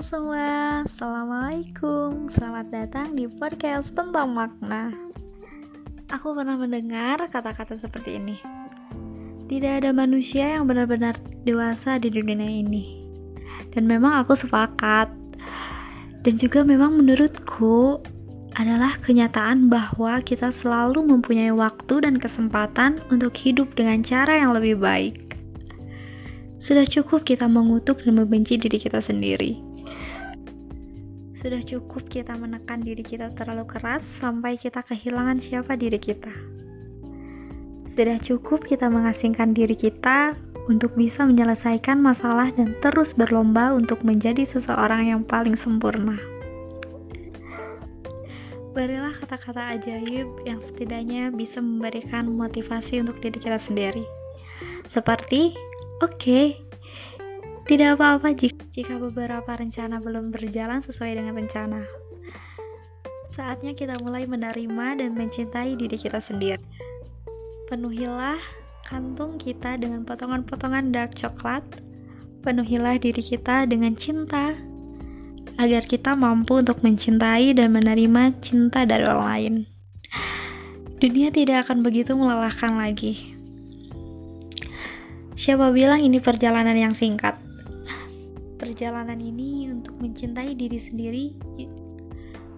semua, Assalamualaikum. Selamat datang di podcast tentang makna. Aku pernah mendengar kata-kata seperti ini. Tidak ada manusia yang benar-benar dewasa di dunia ini. Dan memang aku sepakat. Dan juga memang menurutku adalah kenyataan bahwa kita selalu mempunyai waktu dan kesempatan untuk hidup dengan cara yang lebih baik. Sudah cukup kita mengutuk dan membenci diri kita sendiri. Sudah cukup kita menekan diri kita terlalu keras sampai kita kehilangan siapa diri kita. Sudah cukup kita mengasingkan diri kita untuk bisa menyelesaikan masalah dan terus berlomba untuk menjadi seseorang yang paling sempurna. Berilah kata-kata ajaib yang setidaknya bisa memberikan motivasi untuk diri kita sendiri. Seperti Oke, okay. Tidak apa-apa jika beberapa rencana belum berjalan sesuai dengan rencana. Saatnya kita mulai menerima dan mencintai diri kita sendiri. Penuhilah kantung kita dengan potongan-potongan dark coklat. Penuhilah diri kita dengan cinta, agar kita mampu untuk mencintai dan menerima cinta dari orang lain. Dunia tidak akan begitu melelahkan lagi Siapa bilang ini perjalanan yang singkat? Perjalanan ini untuk mencintai diri sendiri.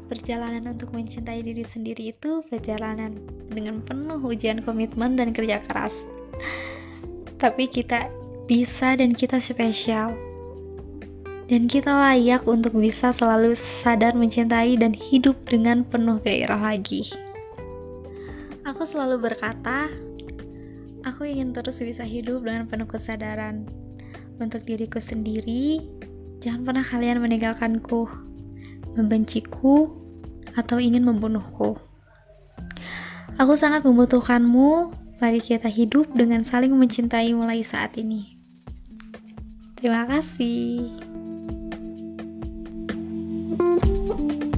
Perjalanan untuk mencintai diri sendiri itu perjalanan dengan penuh ujian komitmen dan kerja keras. Tapi kita bisa dan kita spesial. Dan kita layak untuk bisa selalu sadar mencintai dan hidup dengan penuh gairah lagi. Aku selalu berkata, Aku ingin terus bisa hidup dengan penuh kesadaran. Untuk diriku sendiri, jangan pernah kalian meninggalkanku, membenciku, atau ingin membunuhku. Aku sangat membutuhkanmu. Mari kita hidup dengan saling mencintai mulai saat ini. Terima kasih. thank you